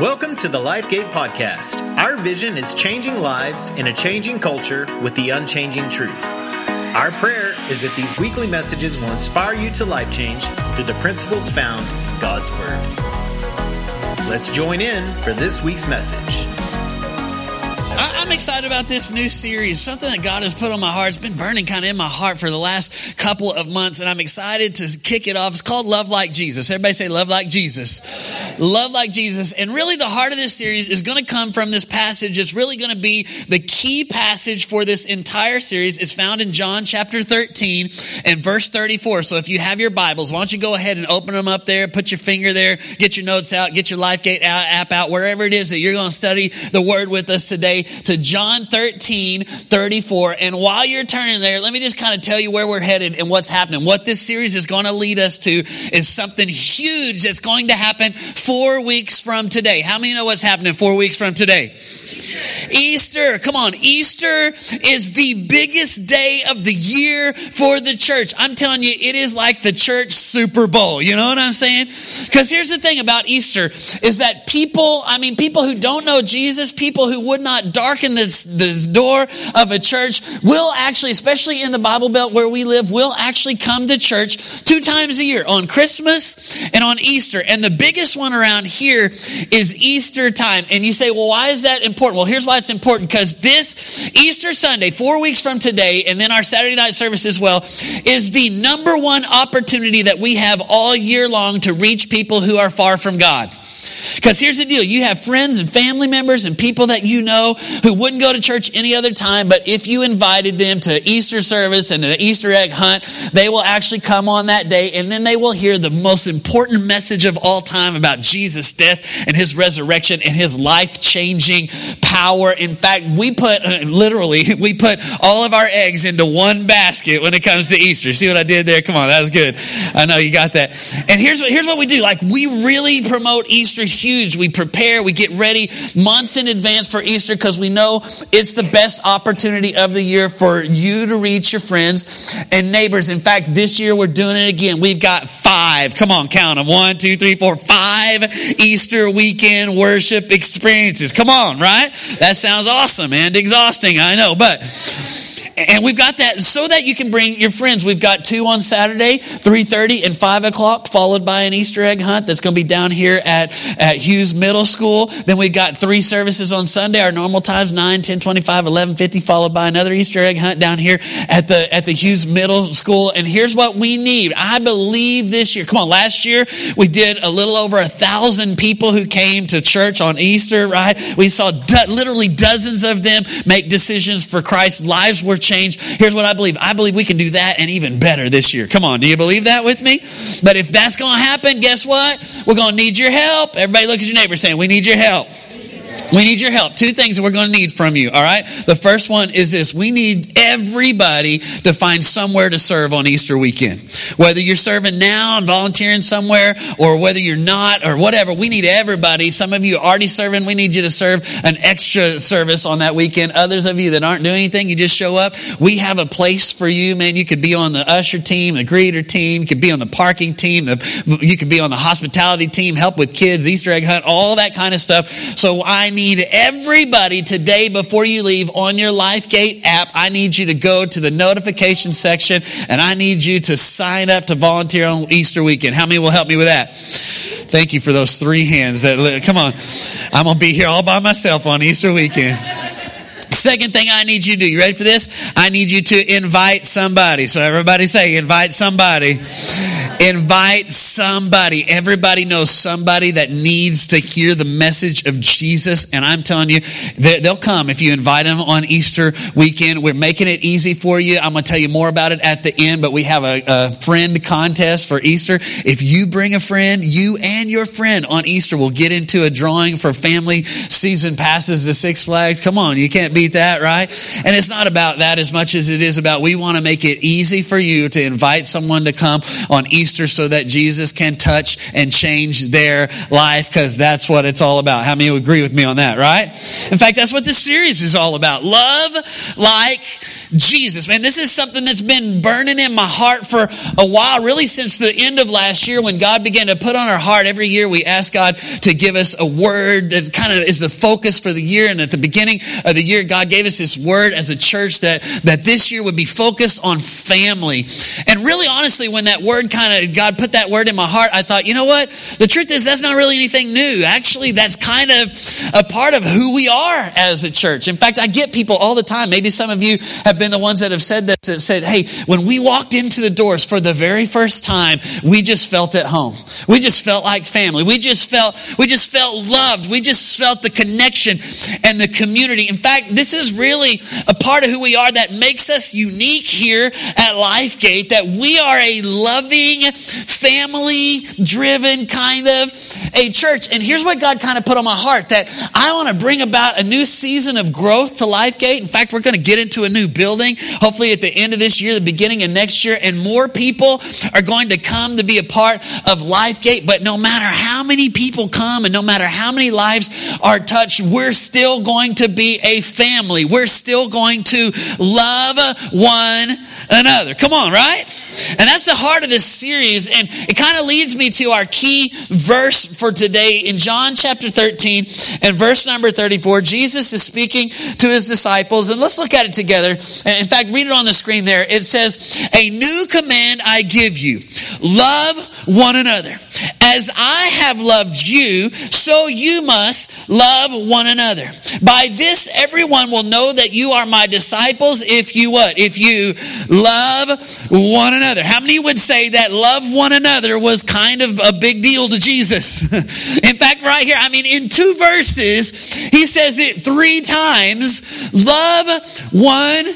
Welcome to the LifeGate Podcast. Our vision is changing lives in a changing culture with the unchanging truth. Our prayer is that these weekly messages will inspire you to life change through the principles found in God's Word. Let's join in for this week's message. I'm excited about this new series, something that God has put on my heart. It's been burning kind of in my heart for the last couple of months, and I'm excited to kick it off. It's called Love Like Jesus. Everybody say Love Like Jesus. Love Like Jesus. And really, the heart of this series is going to come from this passage. It's really going to be the key passage for this entire series. It's found in John chapter 13 and verse 34. So if you have your Bibles, why don't you go ahead and open them up there, put your finger there, get your notes out, get your LifeGate app out, wherever it is that you're going to study the Word with us today to John 13, 34. And while you're turning there, let me just kind of tell you where we're headed and what's happening. What this series is going to lead us to is something huge that's going to happen four weeks from today. How many know what's happening four weeks from today? Easter. Come on. Easter is the biggest day of the year for the church. I'm telling you, it is like the church Super Bowl. You know what I'm saying? Because here's the thing about Easter is that people, I mean, people who don't know Jesus, people who would not darken this, this door of a church will actually, especially in the Bible Belt where we live, will actually come to church two times a year on Christmas and on Easter. And the biggest one around here is Easter time. And you say, well, why is that important? Well, here's why it's important because this Easter Sunday, four weeks from today, and then our Saturday night service as well, is the number one opportunity that we have all year long to reach people who are far from God. Because here's the deal you have friends and family members and people that you know who wouldn't go to church any other time, but if you invited them to Easter service and an Easter egg hunt, they will actually come on that day and then they will hear the most important message of all time about Jesus' death and his resurrection and his life changing power. In fact, we put, uh, literally, we put all of our eggs into one basket when it comes to Easter. See what I did there? Come on, that was good. I know you got that. And here's, here's what we do. Like, we really promote Easter huge. We prepare, we get ready months in advance for Easter because we know it's the best opportunity of the year for you to reach your friends and neighbors. In fact, this year we're doing it again. We've got five, come on, count them. One, two, three, four, five Easter weekend worship experiences. Come on, right? That sounds awesome and exhausting, I know, but and we've got that so that you can bring your friends. We've got two on Saturday, 3.30 and 5 o'clock, followed by an Easter egg hunt that's going to be down here at, at Hughes Middle School. Then we've got three services on Sunday, our normal times, 9, 10, 25, 11, 50, followed by another Easter egg hunt down here at the, at the Hughes Middle School. And here's what we need. I believe this year, come on, last year we did a little over a thousand people who came to church on Easter, right? We saw do- literally dozens of them make decisions for Christ. Lives were change. Here's what I believe. I believe we can do that and even better this year. Come on, do you believe that with me? But if that's going to happen, guess what? We're going to need your help. Everybody look at your neighbor saying, we need your help. We need your help. Two things that we're going to need from you, all right? The first one is this. We need everybody to find somewhere to serve on Easter weekend. Whether you're serving now and volunteering somewhere or whether you're not or whatever, we need everybody. Some of you are already serving. We need you to serve an extra service on that weekend. Others of you that aren't doing anything, you just show up. We have a place for you, man. You could be on the usher team, the greeter team. You could be on the parking team. The, you could be on the hospitality team, help with kids, Easter egg hunt, all that kind of stuff. So I need everybody today before you leave on your LifeGate app. I need you to go to the notification section and I need you to sign up to volunteer on Easter weekend. How many will help me with that? Thank you for those three hands that come on. I'm going to be here all by myself on Easter weekend. Second thing I need you to do, you ready for this? I need you to invite somebody. So everybody say, invite somebody. Invite somebody. Everybody knows somebody that needs to hear the message of Jesus. And I'm telling you, they'll come if you invite them on Easter weekend. We're making it easy for you. I'm going to tell you more about it at the end, but we have a, a friend contest for Easter. If you bring a friend, you and your friend on Easter will get into a drawing for family season passes to Six Flags. Come on, you can't beat that, right? And it's not about that as much as it is about we want to make it easy for you to invite someone to come on Easter Easter so that Jesus can touch and change their life because that's what it's all about. How many would agree with me on that, right? In fact, that's what this series is all about. Love like Jesus. Man, this is something that's been burning in my heart for a while, really since the end of last year when God began to put on our heart. Every year we ask God to give us a word that kind of is the focus for the year. And at the beginning of the year, God gave us this word as a church that, that this year would be focused on family. And really honestly, when that word kind of, God put that word in my heart, I thought, you know what? The truth is that's not really anything new. Actually, that's kind of a part of who we are as a church. In fact, I get people all the time. Maybe some of you have been the ones that have said this, that said, hey, when we walked into the doors for the very first time, we just felt at home. We just felt like family. We just felt, we just felt loved. We just felt the connection and the community. In fact, this is really a part of who we are that makes us unique here at LifeGate, that we are a loving, family driven kind of a church. And here's what God kind of put on my heart that I want to bring about a new season of growth to LifeGate. In fact, we're going to get into a new building, hopefully at the end of this year, the beginning of next year, and more people are going to come to be a part of LifeGate. But no matter how many people come and no matter how many lives are touched, we're still going to be a family. We're still going to love one another. Come on, right? And that's the heart of this series. And it kind of leads me to our key verse for today in John chapter 13 and verse number 34. Jesus is speaking to his disciples. And let's look at it together. In fact, read it on the screen there. It says, A new command I give you love one another. As I have loved you, so you must love one another. By this, everyone will know that you are my disciples if you what? If you love one another. How many would say that love one another was kind of a big deal to Jesus? in fact, right here, I mean, in two verses, he says it three times love one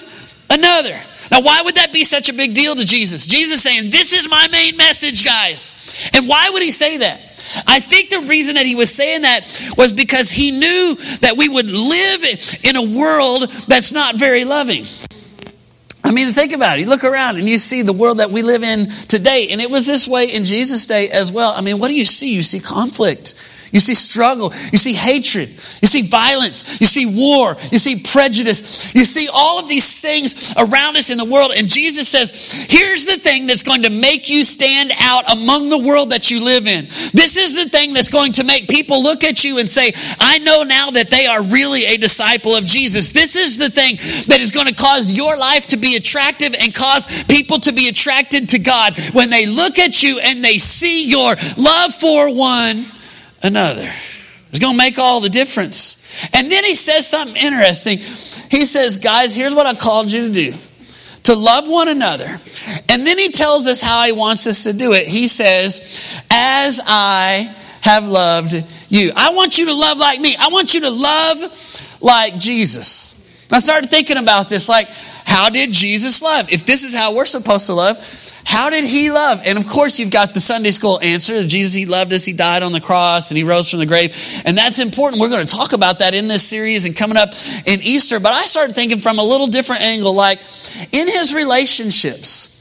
another. Now, why would that be such a big deal to Jesus? Jesus saying, This is my main message, guys. And why would he say that? I think the reason that he was saying that was because he knew that we would live in a world that's not very loving. I mean, think about it. You look around and you see the world that we live in today, and it was this way in Jesus' day as well. I mean, what do you see? You see conflict. You see struggle. You see hatred. You see violence. You see war. You see prejudice. You see all of these things around us in the world. And Jesus says, here's the thing that's going to make you stand out among the world that you live in. This is the thing that's going to make people look at you and say, I know now that they are really a disciple of Jesus. This is the thing that is going to cause your life to be attractive and cause people to be attracted to God when they look at you and they see your love for one another. It's going to make all the difference. And then he says something interesting. He says, Guys, here's what I called you to do to love one another. And then he tells us how he wants us to do it. He says, As I have loved you. I want you to love like me. I want you to love like Jesus. I started thinking about this like, how did Jesus love? If this is how we're supposed to love, how did he love? And of course, you've got the Sunday school answer. Jesus, he loved us. He died on the cross and he rose from the grave. And that's important. We're going to talk about that in this series and coming up in Easter. But I started thinking from a little different angle, like in his relationships,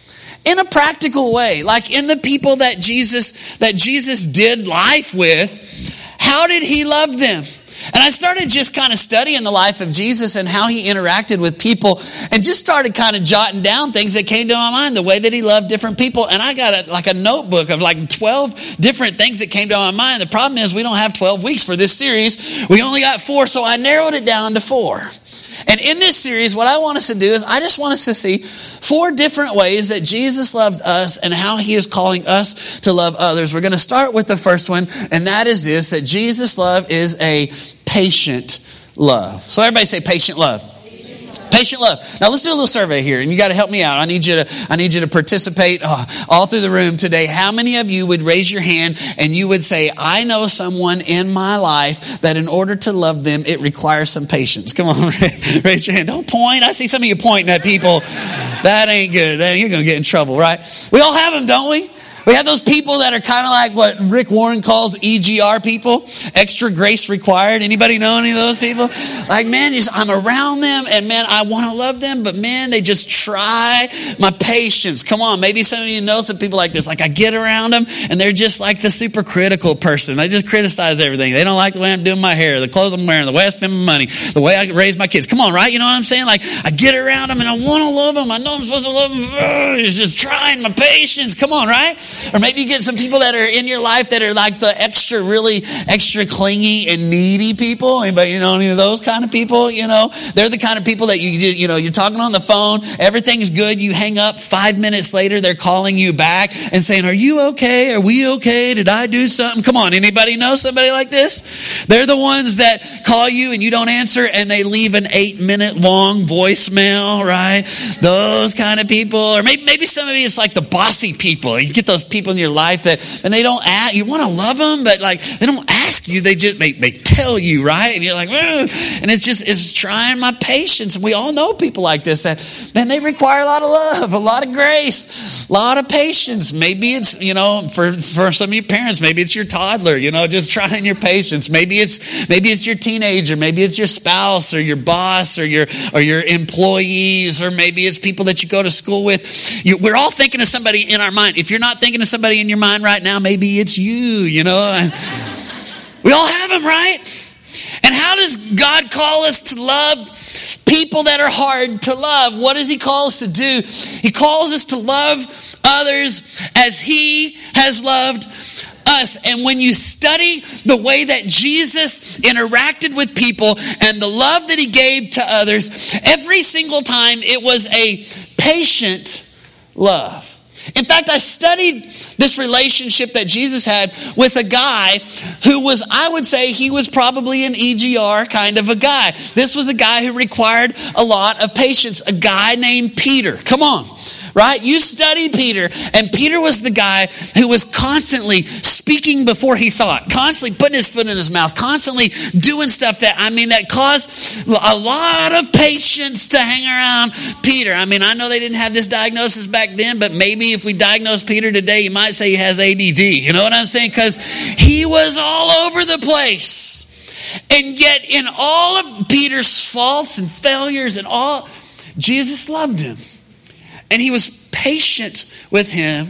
in a practical way, like in the people that Jesus, that Jesus did life with, how did he love them? And I started just kind of studying the life of Jesus and how he interacted with people and just started kind of jotting down things that came to my mind, the way that he loved different people. And I got a, like a notebook of like 12 different things that came to my mind. The problem is we don't have 12 weeks for this series. We only got four, so I narrowed it down to four. And in this series, what I want us to do is I just want us to see four different ways that Jesus loved us and how he is calling us to love others. We're going to start with the first one, and that is this that Jesus' love is a patient love. So everybody say patient love. Patient love. Now let's do a little survey here, and you got to help me out. I need you to, I need you to participate uh, all through the room today. How many of you would raise your hand and you would say, "I know someone in my life that in order to love them, it requires some patience." Come on, raise your hand. Don't point. I see some of you pointing at people. That ain't good. You're gonna get in trouble, right? We all have them, don't we? We have those people that are kind of like what Rick Warren calls EGR people, extra grace required. Anybody know any of those people? Like, man, just, I'm around them and man, I want to love them, but man, they just try my patience. Come on, maybe some of you know some people like this. Like, I get around them and they're just like the super critical person. They just criticize everything. They don't like the way I'm doing my hair, the clothes I'm wearing, the way I spend my money, the way I raise my kids. Come on, right? You know what I'm saying? Like, I get around them and I want to love them. I know I'm supposed to love them. It's just trying my patience. Come on, right? Or maybe you get some people that are in your life that are like the extra, really extra clingy and needy people. Anybody, you know, any of those kind of people, you know? They're the kind of people that you, you know, you're talking on the phone, everything's good, you hang up, five minutes later, they're calling you back and saying, Are you okay? Are we okay? Did I do something? Come on, anybody know somebody like this? They're the ones that call you and you don't answer and they leave an eight minute long voicemail, right? Those kind of people. Or maybe, maybe some of you, it's like the bossy people. You get those people in your life that, and they don't ask, you want to love them, but like, they don't ask you, they just, they, they tell you, right? And you're like, Ugh. and it's just, it's trying my patience. And we all know people like this that, man, they require a lot of love, a lot of grace, a lot of patience. Maybe it's, you know, for, for some of you parents, maybe it's your toddler, you know, just trying your patience. Maybe it's, maybe it's your teenager, maybe it's your spouse or your boss or your, or your employees, or maybe it's people that you go to school with. You, we're all thinking of somebody in our mind. If you're not thinking of somebody in your mind right now, maybe it's you, you know. We all have them, right? And how does God call us to love people that are hard to love? What does He call us to do? He calls us to love others as He has loved us. And when you study the way that Jesus interacted with people and the love that He gave to others, every single time it was a patient love. In fact, I studied this relationship that Jesus had with a guy who was, I would say, he was probably an EGR kind of a guy. This was a guy who required a lot of patience, a guy named Peter. Come on right? You studied Peter, and Peter was the guy who was constantly speaking before he thought, constantly putting his foot in his mouth, constantly doing stuff that, I mean, that caused a lot of patience to hang around Peter. I mean, I know they didn't have this diagnosis back then, but maybe if we diagnose Peter today, you might say he has ADD. You know what I'm saying? Because he was all over the place. And yet, in all of Peter's faults and failures and all, Jesus loved him. And he was patient with him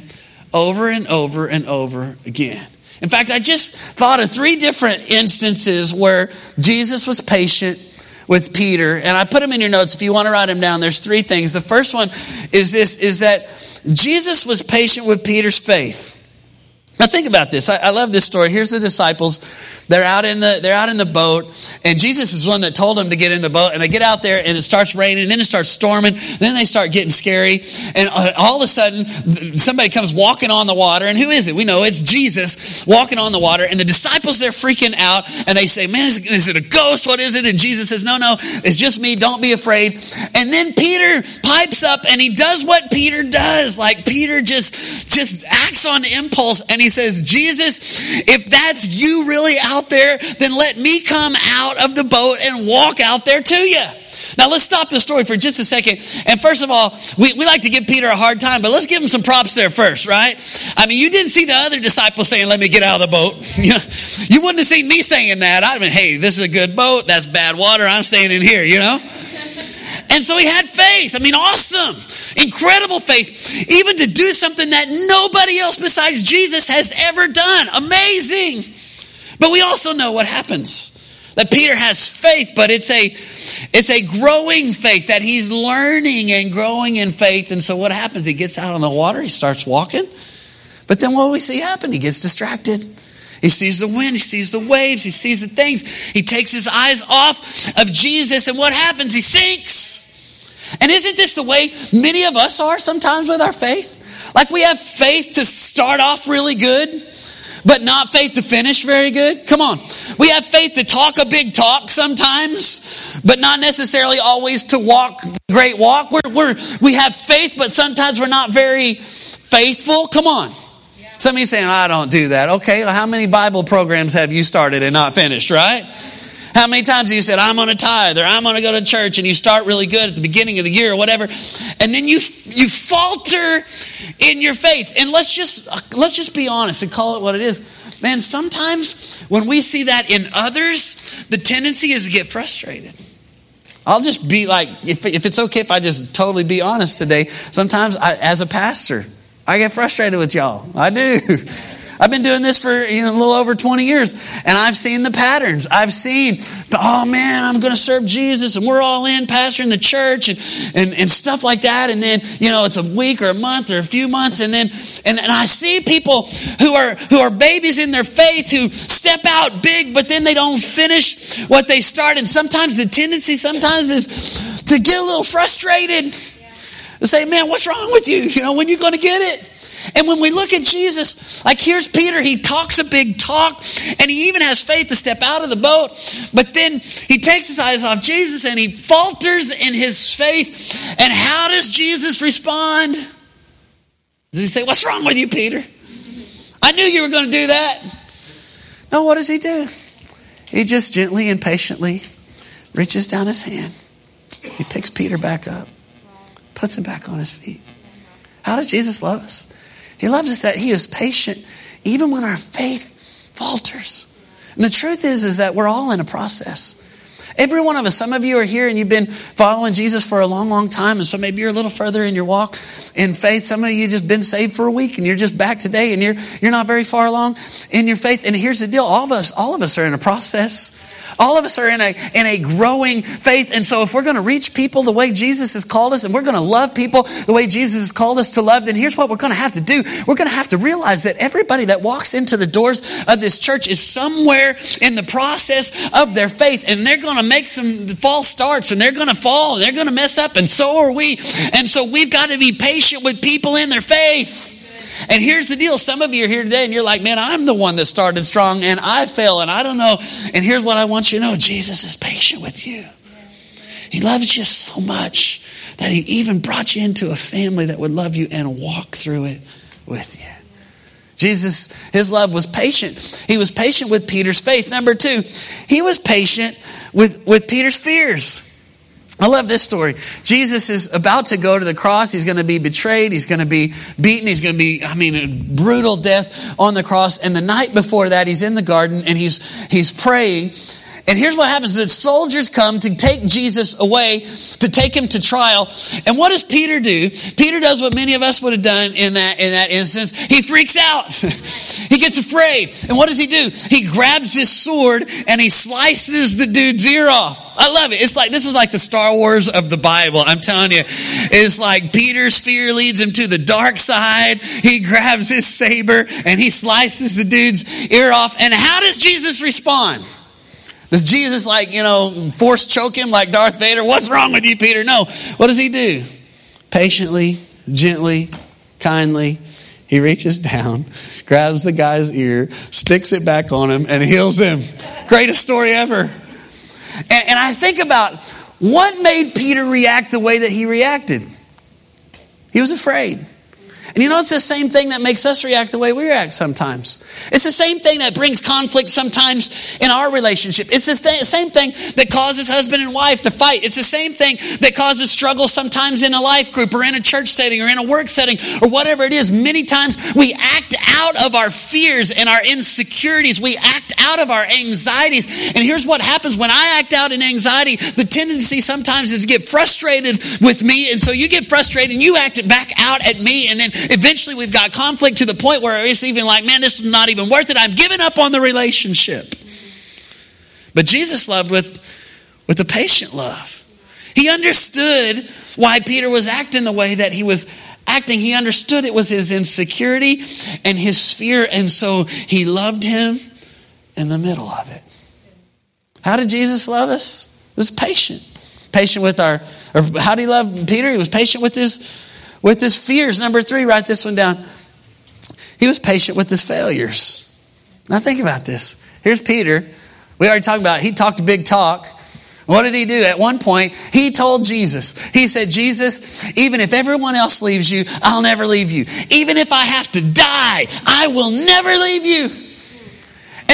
over and over and over again. In fact, I just thought of three different instances where Jesus was patient with Peter, and I put them in your notes if you want to write them down. There's three things. The first one is this is that Jesus was patient with Peter's faith. Now think about this. I, I, love this story. Here's the disciples. They're out in the they're out in the boat, and Jesus is one that told them to get in the boat. And they get out there, and it starts raining, and then it starts storming. Then they start getting scary, and uh, all of a sudden, somebody comes walking on the water. And who is it? We know it's Jesus walking on the water. And the disciples they're freaking out, and they say, "Man, is, is it a ghost? What is it?" And Jesus says, "No, no, it's just me. Don't be afraid." And then Peter pipes up, and he does what Peter does. Like Peter just just acts on impulse, and he he says, Jesus, if that's you really out there, then let me come out of the boat and walk out there to you. Now let's stop the story for just a second. And first of all, we, we like to give Peter a hard time, but let's give him some props there first, right? I mean, you didn't see the other disciples saying, let me get out of the boat. you wouldn't have seen me saying that. I'd been, hey, this is a good boat. That's bad water. I'm staying in here, you know? And so he had faith. I mean, awesome. Incredible faith. Even to do something that nobody else besides Jesus has ever done. Amazing. But we also know what happens. That Peter has faith, but it's a it's a growing faith that he's learning and growing in faith. And so what happens? He gets out on the water, he starts walking. But then what do we see happen? He gets distracted. He sees the wind, he sees the waves, he sees the things. He takes his eyes off of Jesus, and what happens? He sinks. And isn't this the way many of us are sometimes with our faith? Like we have faith to start off really good, but not faith to finish very good. Come on. We have faith to talk a big talk sometimes, but not necessarily always to walk great walk. We're, we're, we have faith, but sometimes we're not very faithful. Come on. Some of you saying, I don't do that. Okay, well, how many Bible programs have you started and not finished, right? How many times have you said, I'm going to tithe or I'm going to go to church and you start really good at the beginning of the year or whatever, and then you, you falter in your faith. And let's just, let's just be honest and call it what it is. Man, sometimes when we see that in others, the tendency is to get frustrated. I'll just be like, if, if it's okay if I just totally be honest today, sometimes I, as a pastor, I get frustrated with y'all. I do. I've been doing this for you know, a little over 20 years, and I've seen the patterns. I've seen, the, oh man, I'm going to serve Jesus, and we're all in, pastor in the church, and, and, and stuff like that. And then, you know, it's a week or a month or a few months, and then, and, and I see people who are, who are babies in their faith who step out big, but then they don't finish what they started. Sometimes the tendency, sometimes is to get a little frustrated. To say, man, what's wrong with you? You know, when you're going to get it? And when we look at Jesus, like here's Peter, he talks a big talk and he even has faith to step out of the boat, but then he takes his eyes off Jesus and he falters in his faith. And how does Jesus respond? Does he say, What's wrong with you, Peter? I knew you were going to do that. No, what does he do? He just gently and patiently reaches down his hand. He picks Peter back up, puts him back on his feet. How does Jesus love us? He loves us that He is patient even when our faith falters. And the truth is, is that we're all in a process. Every one of us, some of you are here and you've been following Jesus for a long, long time. And so maybe you're a little further in your walk in faith. Some of you just been saved for a week and you're just back today and you're, you're not very far along in your faith. And here's the deal. All of us, all of us are in a process. All of us are in a, in a growing faith. And so if we're going to reach people the way Jesus has called us and we're going to love people the way Jesus has called us to love, then here's what we're going to have to do. We're going to have to realize that everybody that walks into the doors of this church is somewhere in the process of their faith and they're going to make some false starts and they're going to fall and they're going to mess up and so are we. And so we've got to be patient with people in their faith. And here's the deal some of you are here today and you're like, man, I'm the one that started strong and I fail and I don't know. And here's what I want you to know Jesus is patient with you. He loves you so much that He even brought you into a family that would love you and walk through it with you. Jesus, his love was patient. He was patient with Peter's faith. Number two, he was patient with, with Peter's fears. I love this story. Jesus is about to go to the cross. He's going to be betrayed. He's going to be beaten. He's going to be, I mean, a brutal death on the cross. And the night before that, he's in the garden and he's, he's praying. And here's what happens. The soldiers come to take Jesus away, to take him to trial. And what does Peter do? Peter does what many of us would have done in that, in that instance. He freaks out. he gets afraid. And what does he do? He grabs his sword and he slices the dude's ear off. I love it. It's like, this is like the Star Wars of the Bible. I'm telling you. It's like Peter's fear leads him to the dark side. He grabs his saber and he slices the dude's ear off. And how does Jesus respond? Does Jesus, like, you know, force choke him like Darth Vader? What's wrong with you, Peter? No. What does he do? Patiently, gently, kindly, he reaches down, grabs the guy's ear, sticks it back on him, and heals him. Greatest story ever. And, and I think about what made Peter react the way that he reacted. He was afraid. And you know, it's the same thing that makes us react the way we react sometimes. It's the same thing that brings conflict sometimes in our relationship. It's the th- same thing that causes husband and wife to fight. It's the same thing that causes struggle sometimes in a life group or in a church setting or in a work setting or whatever it is. Many times we act out of our fears and our insecurities. We act out of our anxieties. And here's what happens when I act out in anxiety, the tendency sometimes is to get frustrated with me. And so you get frustrated and you act it back out at me. And then eventually we've got conflict to the point where it's even like, man, this is not even worth it. I'm giving up on the relationship. But Jesus loved with, with a patient love. He understood why Peter was acting the way that he was acting. He understood it was his insecurity and his fear, and so he loved him in the middle of it. How did Jesus love us? He was patient. Patient with our, or how did he love Peter? He was patient with his with his fears. Number three, write this one down. He was patient with his failures. Now think about this. Here's Peter. We already talked about it. He talked big talk. What did he do? At one point, he told Jesus, he said, Jesus, even if everyone else leaves you, I'll never leave you. Even if I have to die, I will never leave you.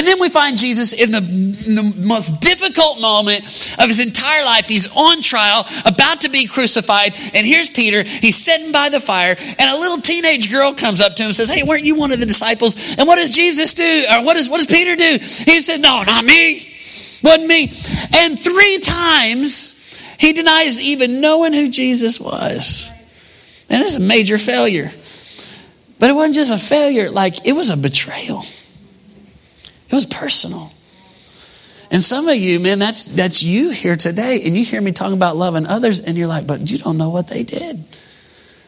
And then we find Jesus in the, in the most difficult moment of his entire life. He's on trial, about to be crucified. And here's Peter. He's sitting by the fire, and a little teenage girl comes up to him and says, Hey, weren't you one of the disciples? And what does Jesus do? Or what does, what does Peter do? He said, No, not me. Wasn't me. And three times he denies even knowing who Jesus was. And this is a major failure. But it wasn't just a failure, like it was a betrayal. It was personal. And some of you, man, that's that's you here today, and you hear me talking about loving others, and you're like, but you don't know what they did.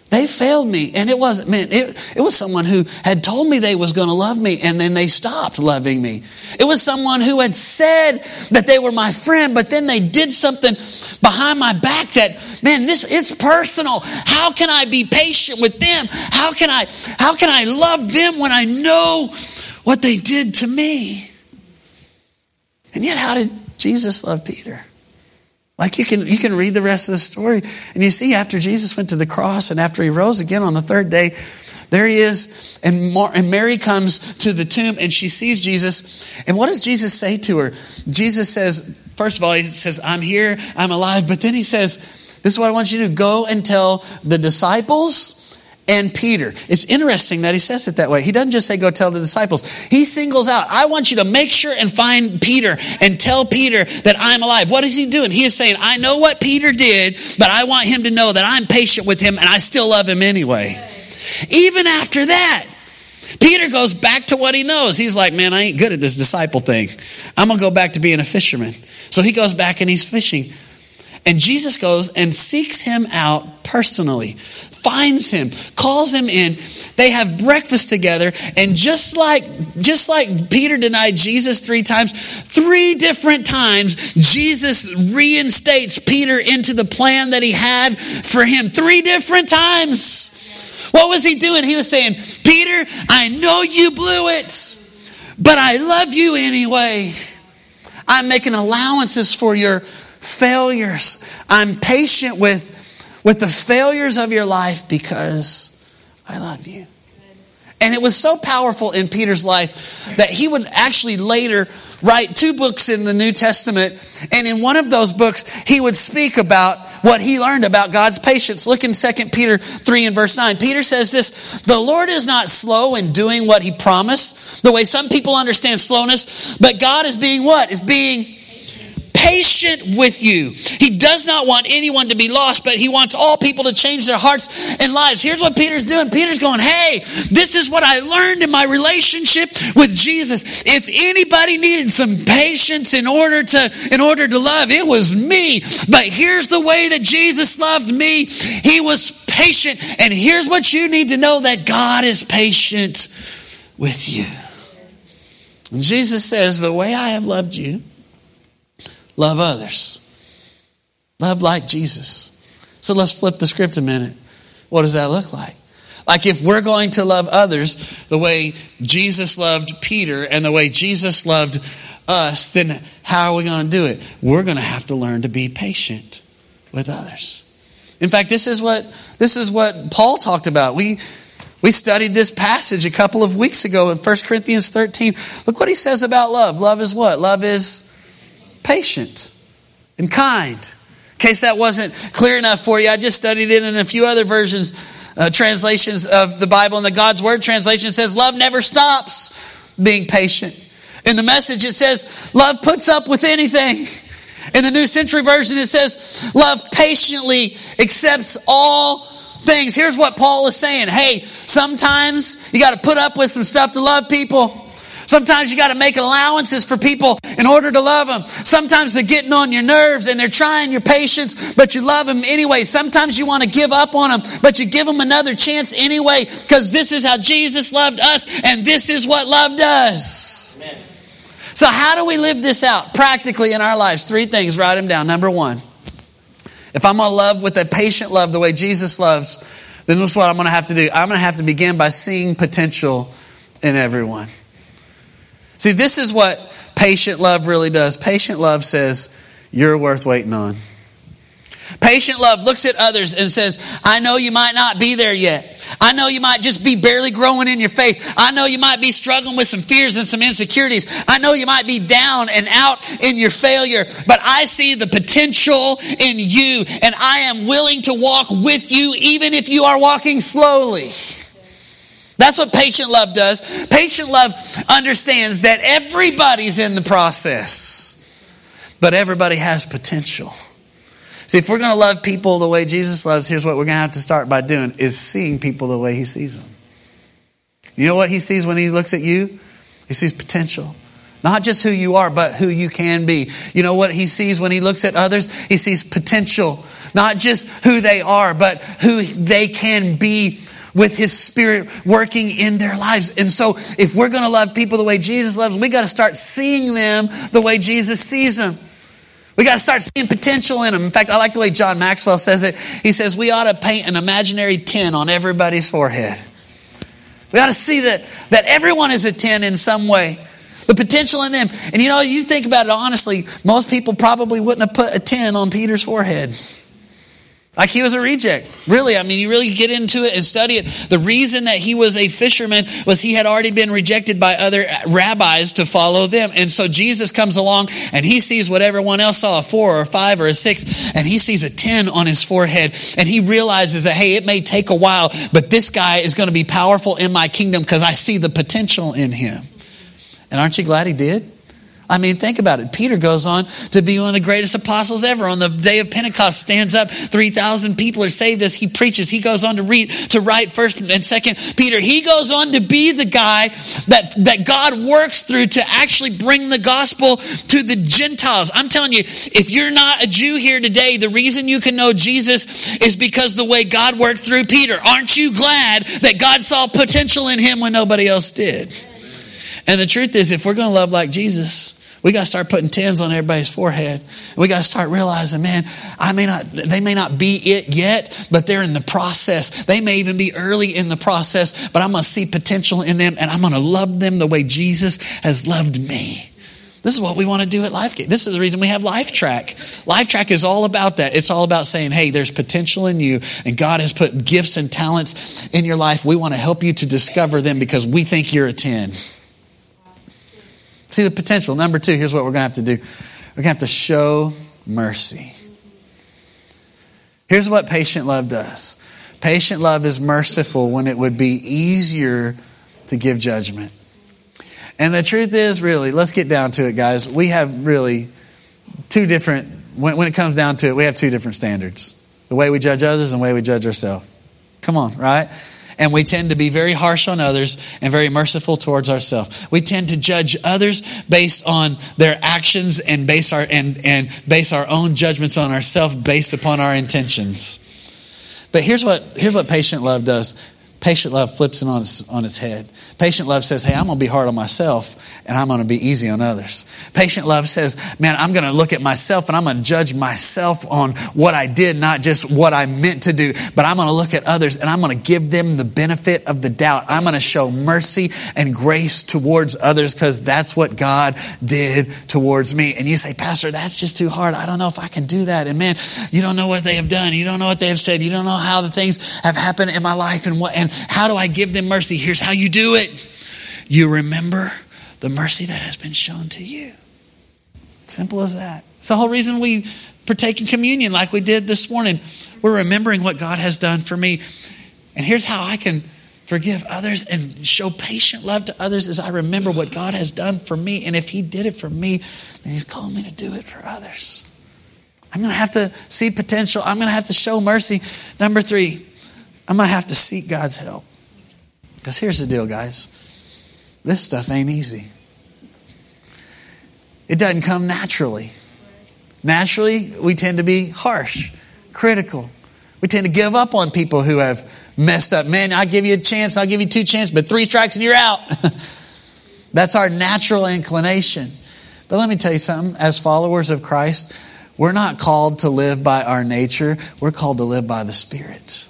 They failed me. And it wasn't, man, it, it was someone who had told me they was going to love me and then they stopped loving me. It was someone who had said that they were my friend, but then they did something behind my back that, man, this, it's personal. How can I be patient with them? How can I, how can I love them when I know what they did to me? And yet, how did Jesus love Peter? Like you can you can read the rest of the story and you see after Jesus went to the cross and after he rose again on the third day, there he is and, Mar- and Mary comes to the tomb and she sees Jesus. And what does Jesus say to her? Jesus says, first of all, he says, "I'm here, I'm alive." But then he says, "This is what I want you to do: go and tell the disciples." And Peter. It's interesting that he says it that way. He doesn't just say, go tell the disciples. He singles out, I want you to make sure and find Peter and tell Peter that I'm alive. What is he doing? He is saying, I know what Peter did, but I want him to know that I'm patient with him and I still love him anyway. Even after that, Peter goes back to what he knows. He's like, man, I ain't good at this disciple thing. I'm going to go back to being a fisherman. So he goes back and he's fishing. And Jesus goes and seeks him out personally finds him, calls him in. They have breakfast together, and just like just like Peter denied Jesus three times, three different times Jesus reinstates Peter into the plan that he had for him. Three different times. What was he doing? He was saying, Peter, I know you blew it, but I love you anyway. I'm making allowances for your failures. I'm patient with with the failures of your life because I love you. And it was so powerful in Peter's life that he would actually later write two books in the New Testament. And in one of those books, he would speak about what he learned about God's patience. Look in 2 Peter 3 and verse 9. Peter says this The Lord is not slow in doing what he promised, the way some people understand slowness, but God is being what? Is being patient with you. He does not want anyone to be lost, but he wants all people to change their hearts and lives. Here's what Peter's doing. Peter's going, Hey, this is what I learned in my relationship with Jesus. If anybody needed some patience in order to, in order to love, it was me. But here's the way that Jesus loved me. He was patient. And here's what you need to know that God is patient with you. And Jesus says, The way I have loved you, love others. Love like Jesus. So let's flip the script a minute. What does that look like? Like if we're going to love others the way Jesus loved Peter and the way Jesus loved us, then how are we going to do it? We're going to have to learn to be patient with others. In fact, this is what this is what Paul talked about. We we studied this passage a couple of weeks ago in 1 Corinthians 13. Look what he says about love. Love is what? Love is patient and kind. In case that wasn't clear enough for you, I just studied it in a few other versions, uh, translations of the Bible. And the God's Word translation says, Love never stops being patient. In the message, it says, Love puts up with anything. In the New Century Version, it says, Love patiently accepts all things. Here's what Paul is saying Hey, sometimes you got to put up with some stuff to love people. Sometimes you got to make allowances for people in order to love them. Sometimes they're getting on your nerves and they're trying your patience, but you love them anyway. Sometimes you want to give up on them, but you give them another chance anyway because this is how Jesus loved us and this is what love does. Amen. So, how do we live this out practically in our lives? Three things, write them down. Number one, if I'm going to love with a patient love the way Jesus loves, then this is what I'm going to have to do. I'm going to have to begin by seeing potential in everyone. See, this is what patient love really does. Patient love says, You're worth waiting on. Patient love looks at others and says, I know you might not be there yet. I know you might just be barely growing in your faith. I know you might be struggling with some fears and some insecurities. I know you might be down and out in your failure, but I see the potential in you and I am willing to walk with you even if you are walking slowly. That's what patient love does. Patient love understands that everybody's in the process, but everybody has potential. See, if we're going to love people the way Jesus loves, here's what we're going to have to start by doing is seeing people the way he sees them. You know what he sees when he looks at you? He sees potential. Not just who you are, but who you can be. You know what he sees when he looks at others? He sees potential. Not just who they are, but who they can be with his spirit working in their lives. And so if we're going to love people the way Jesus loves, we got to start seeing them the way Jesus sees them. We got to start seeing potential in them. In fact, I like the way John Maxwell says it. He says we ought to paint an imaginary 10 on everybody's forehead. We ought to see that, that everyone is a 10 in some way. The potential in them. And you know, you think about it honestly, most people probably wouldn't have put a 10 on Peter's forehead. Like he was a reject. Really, I mean, you really get into it and study it. The reason that he was a fisherman was he had already been rejected by other rabbis to follow them. And so Jesus comes along and he sees what everyone else saw a four or a five or a six, and he sees a 10 on his forehead. And he realizes that, hey, it may take a while, but this guy is going to be powerful in my kingdom because I see the potential in him. And aren't you glad he did? I mean, think about it. Peter goes on to be one of the greatest apostles ever. On the day of Pentecost, stands up, 3,000 people are saved as he preaches. He goes on to read, to write first and second Peter. He goes on to be the guy that, that God works through to actually bring the gospel to the Gentiles. I'm telling you, if you're not a Jew here today, the reason you can know Jesus is because the way God worked through Peter. Aren't you glad that God saw potential in him when nobody else did? And the truth is, if we're going to love like Jesus, we got to start putting tens on everybody's forehead. We got to start realizing, man, I may not, they may not be it yet, but they're in the process. They may even be early in the process, but I'm going to see potential in them and I'm going to love them the way Jesus has loved me. This is what we want to do at LifeGate. This is the reason we have LifeTrack. LifeTrack is all about that. It's all about saying, hey, there's potential in you, and God has put gifts and talents in your life. We want to help you to discover them because we think you're a 10. See the potential. Number two, here's what we're going to have to do we're going to have to show mercy. Here's what patient love does patient love is merciful when it would be easier to give judgment. And the truth is, really, let's get down to it, guys. We have really two different, when, when it comes down to it, we have two different standards the way we judge others and the way we judge ourselves. Come on, right? And we tend to be very harsh on others and very merciful towards ourselves. We tend to judge others based on their actions and base our and, and base our own judgments on ourselves based upon our intentions. But here's what here's what patient love does. Patient love flips it on its, on its head. Patient love says, Hey, I'm going to be hard on myself and I'm going to be easy on others. Patient love says, Man, I'm going to look at myself and I'm going to judge myself on what I did, not just what I meant to do, but I'm going to look at others and I'm going to give them the benefit of the doubt. I'm going to show mercy and grace towards others because that's what God did towards me. And you say, Pastor, that's just too hard. I don't know if I can do that. And man, you don't know what they have done. You don't know what they have said. You don't know how the things have happened in my life and what, and how do I give them mercy? Here's how you do it you remember the mercy that has been shown to you. Simple as that. It's the whole reason we partake in communion like we did this morning. We're remembering what God has done for me. And here's how I can forgive others and show patient love to others as I remember what God has done for me. And if He did it for me, then He's called me to do it for others. I'm going to have to see potential. I'm going to have to show mercy. Number three, I'm going to have to seek God's help. Because here's the deal, guys this stuff ain't easy. It doesn't come naturally. Naturally, we tend to be harsh, critical. We tend to give up on people who have messed up. Man, I'll give you a chance, I'll give you two chances, but three strikes and you're out. That's our natural inclination. But let me tell you something as followers of Christ, we're not called to live by our nature, we're called to live by the Spirit.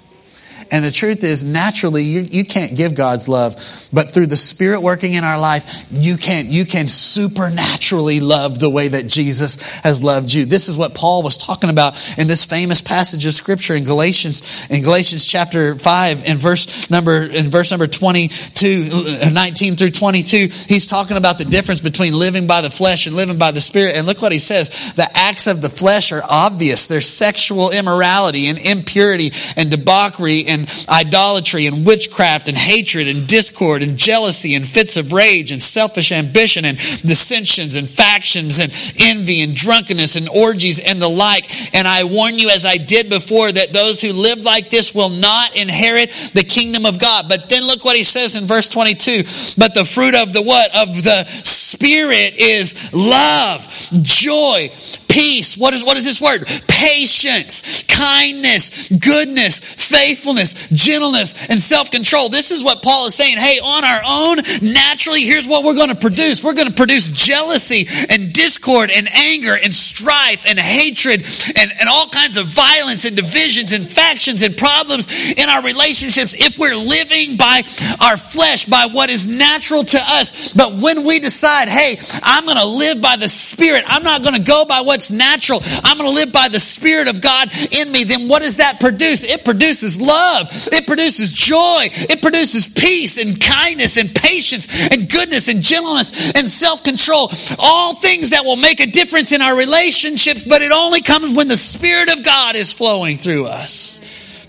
And the truth is, naturally, you, you can't give God's love. But through the Spirit working in our life, you can, you can supernaturally love the way that Jesus has loved you. This is what Paul was talking about in this famous passage of Scripture in Galatians, in Galatians chapter 5, in verse number, in verse number 22, uh, 19 through 22. He's talking about the difference between living by the flesh and living by the Spirit. And look what he says. The acts of the flesh are obvious. There's sexual immorality and impurity and debauchery and idolatry and witchcraft and hatred and discord and jealousy and fits of rage and selfish ambition and dissensions and factions and envy and drunkenness and orgies and the like. And I warn you, as I did before, that those who live like this will not inherit the kingdom of God. But then look what he says in verse 22. But the fruit of the what? Of the Spirit is love, joy, peace. What is, what is this word? Patience, kindness, goodness, faithfulness, gentleness, and self control. This is what Paul is saying. Hey, on our own, naturally, here's what we're going to produce. We're going to produce jealousy and discord and anger and strife and hatred and, and all kinds of violence and divisions and factions and problems in our relationships if we're living by our flesh, by what is natural to us. But when we decide, hey, I'm going to live by the Spirit, I'm not going to go by what what's natural. I'm going to live by the Spirit of God in me. Then what does that produce? It produces love. It produces joy. It produces peace and kindness and patience and goodness and gentleness and self control. All things that will make a difference in our relationships, but it only comes when the Spirit of God is flowing through us.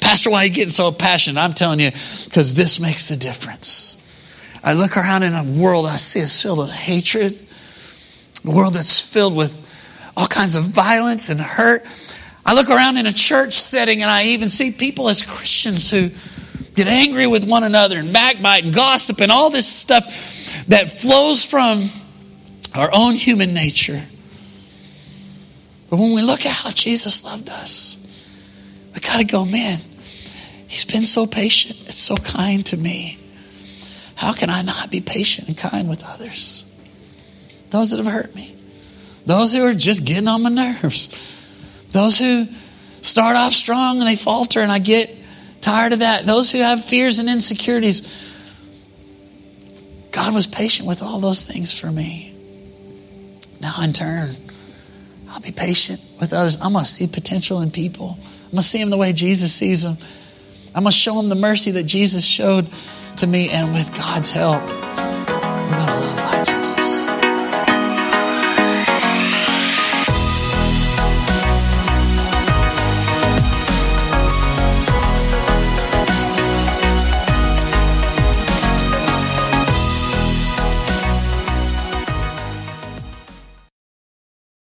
Pastor, why are you getting so passionate? I'm telling you, because this makes the difference. I look around in a world I see it's filled with hatred, a world that's filled with all kinds of violence and hurt. I look around in a church setting and I even see people as Christians who get angry with one another and backbite and gossip and all this stuff that flows from our own human nature. But when we look at how Jesus loved us, we got to go, man, he's been so patient. It's so kind to me. How can I not be patient and kind with others? Those that have hurt me. Those who are just getting on my nerves. Those who start off strong and they falter, and I get tired of that. Those who have fears and insecurities. God was patient with all those things for me. Now, in turn, I'll be patient with others. I'm going to see potential in people. I'm going to see them the way Jesus sees them. I'm going to show them the mercy that Jesus showed to me. And with God's help, we're going to love like Jesus.